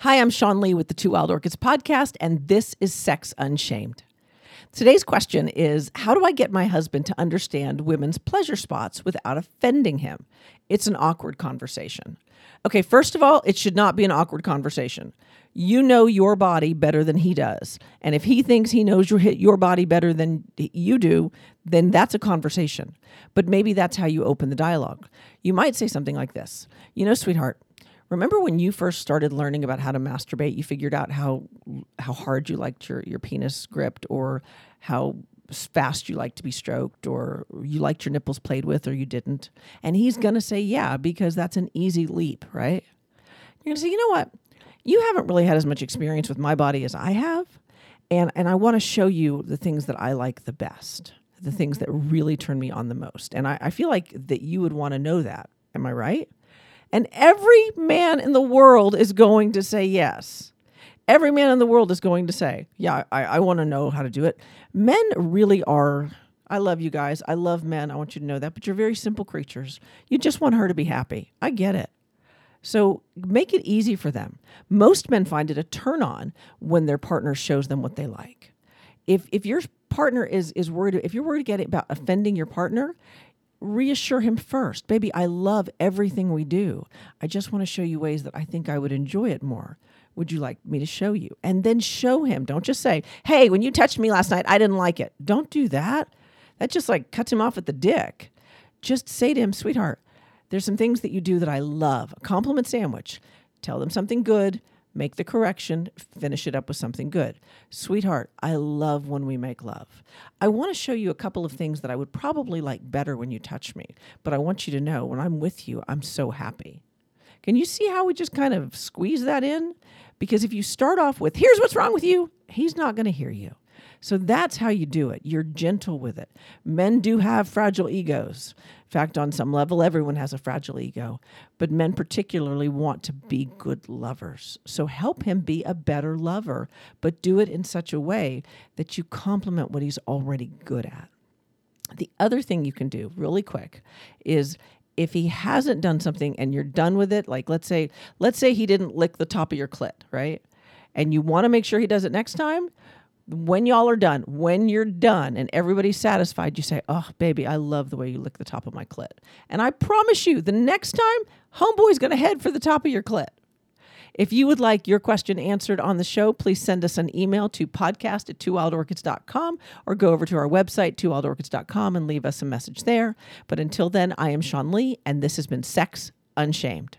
Hi, I'm Sean Lee with the Two Wild Orchids podcast, and this is Sex Unshamed. Today's question is How do I get my husband to understand women's pleasure spots without offending him? It's an awkward conversation. Okay, first of all, it should not be an awkward conversation. You know your body better than he does. And if he thinks he knows your, your body better than you do, then that's a conversation. But maybe that's how you open the dialogue. You might say something like this You know, sweetheart, remember when you first started learning about how to masturbate, you figured out how how hard you liked your, your penis gripped or how fast you like to be stroked or you liked your nipples played with or you didn't. And he's going to say, yeah, because that's an easy leap, right? You're going to say, you know what? You haven't really had as much experience with my body as I have. And, and I want to show you the things that I like the best, the things that really turn me on the most. And I, I feel like that you would want to know that. Am I right? And every man in the world is going to say yes. Every man in the world is going to say, Yeah, I, I want to know how to do it. Men really are. I love you guys. I love men. I want you to know that. But you're very simple creatures. You just want her to be happy. I get it. So make it easy for them. Most men find it a turn on when their partner shows them what they like. If if your partner is is worried if you're worried about offending your partner, reassure him first. Baby, I love everything we do. I just want to show you ways that I think I would enjoy it more. Would you like me to show you? And then show him. Don't just say, hey, when you touched me last night, I didn't like it. Don't do that. That just like cuts him off at the dick. Just say to him, sweetheart, there's some things that you do that I love. A compliment sandwich. Tell them something good, make the correction, finish it up with something good. Sweetheart, I love when we make love. I want to show you a couple of things that I would probably like better when you touch me, but I want you to know when I'm with you, I'm so happy. Can you see how we just kind of squeeze that in? Because if you start off with, here's what's wrong with you, he's not going to hear you. So that's how you do it. You're gentle with it. Men do have fragile egos. In fact, on some level, everyone has a fragile ego, but men particularly want to be good lovers. So help him be a better lover, but do it in such a way that you complement what he's already good at. The other thing you can do really quick is if he hasn't done something and you're done with it, like let's say let's say he didn't lick the top of your clit, right? And you want to make sure he does it next time, when y'all are done, when you're done and everybody's satisfied, you say, Oh, baby, I love the way you lick the top of my clit. And I promise you, the next time, homeboy's to head for the top of your clit. If you would like your question answered on the show, please send us an email to podcast at twowildorchids.com or go over to our website, twowildorchids.com, and leave us a message there. But until then, I am Sean Lee, and this has been Sex Unshamed.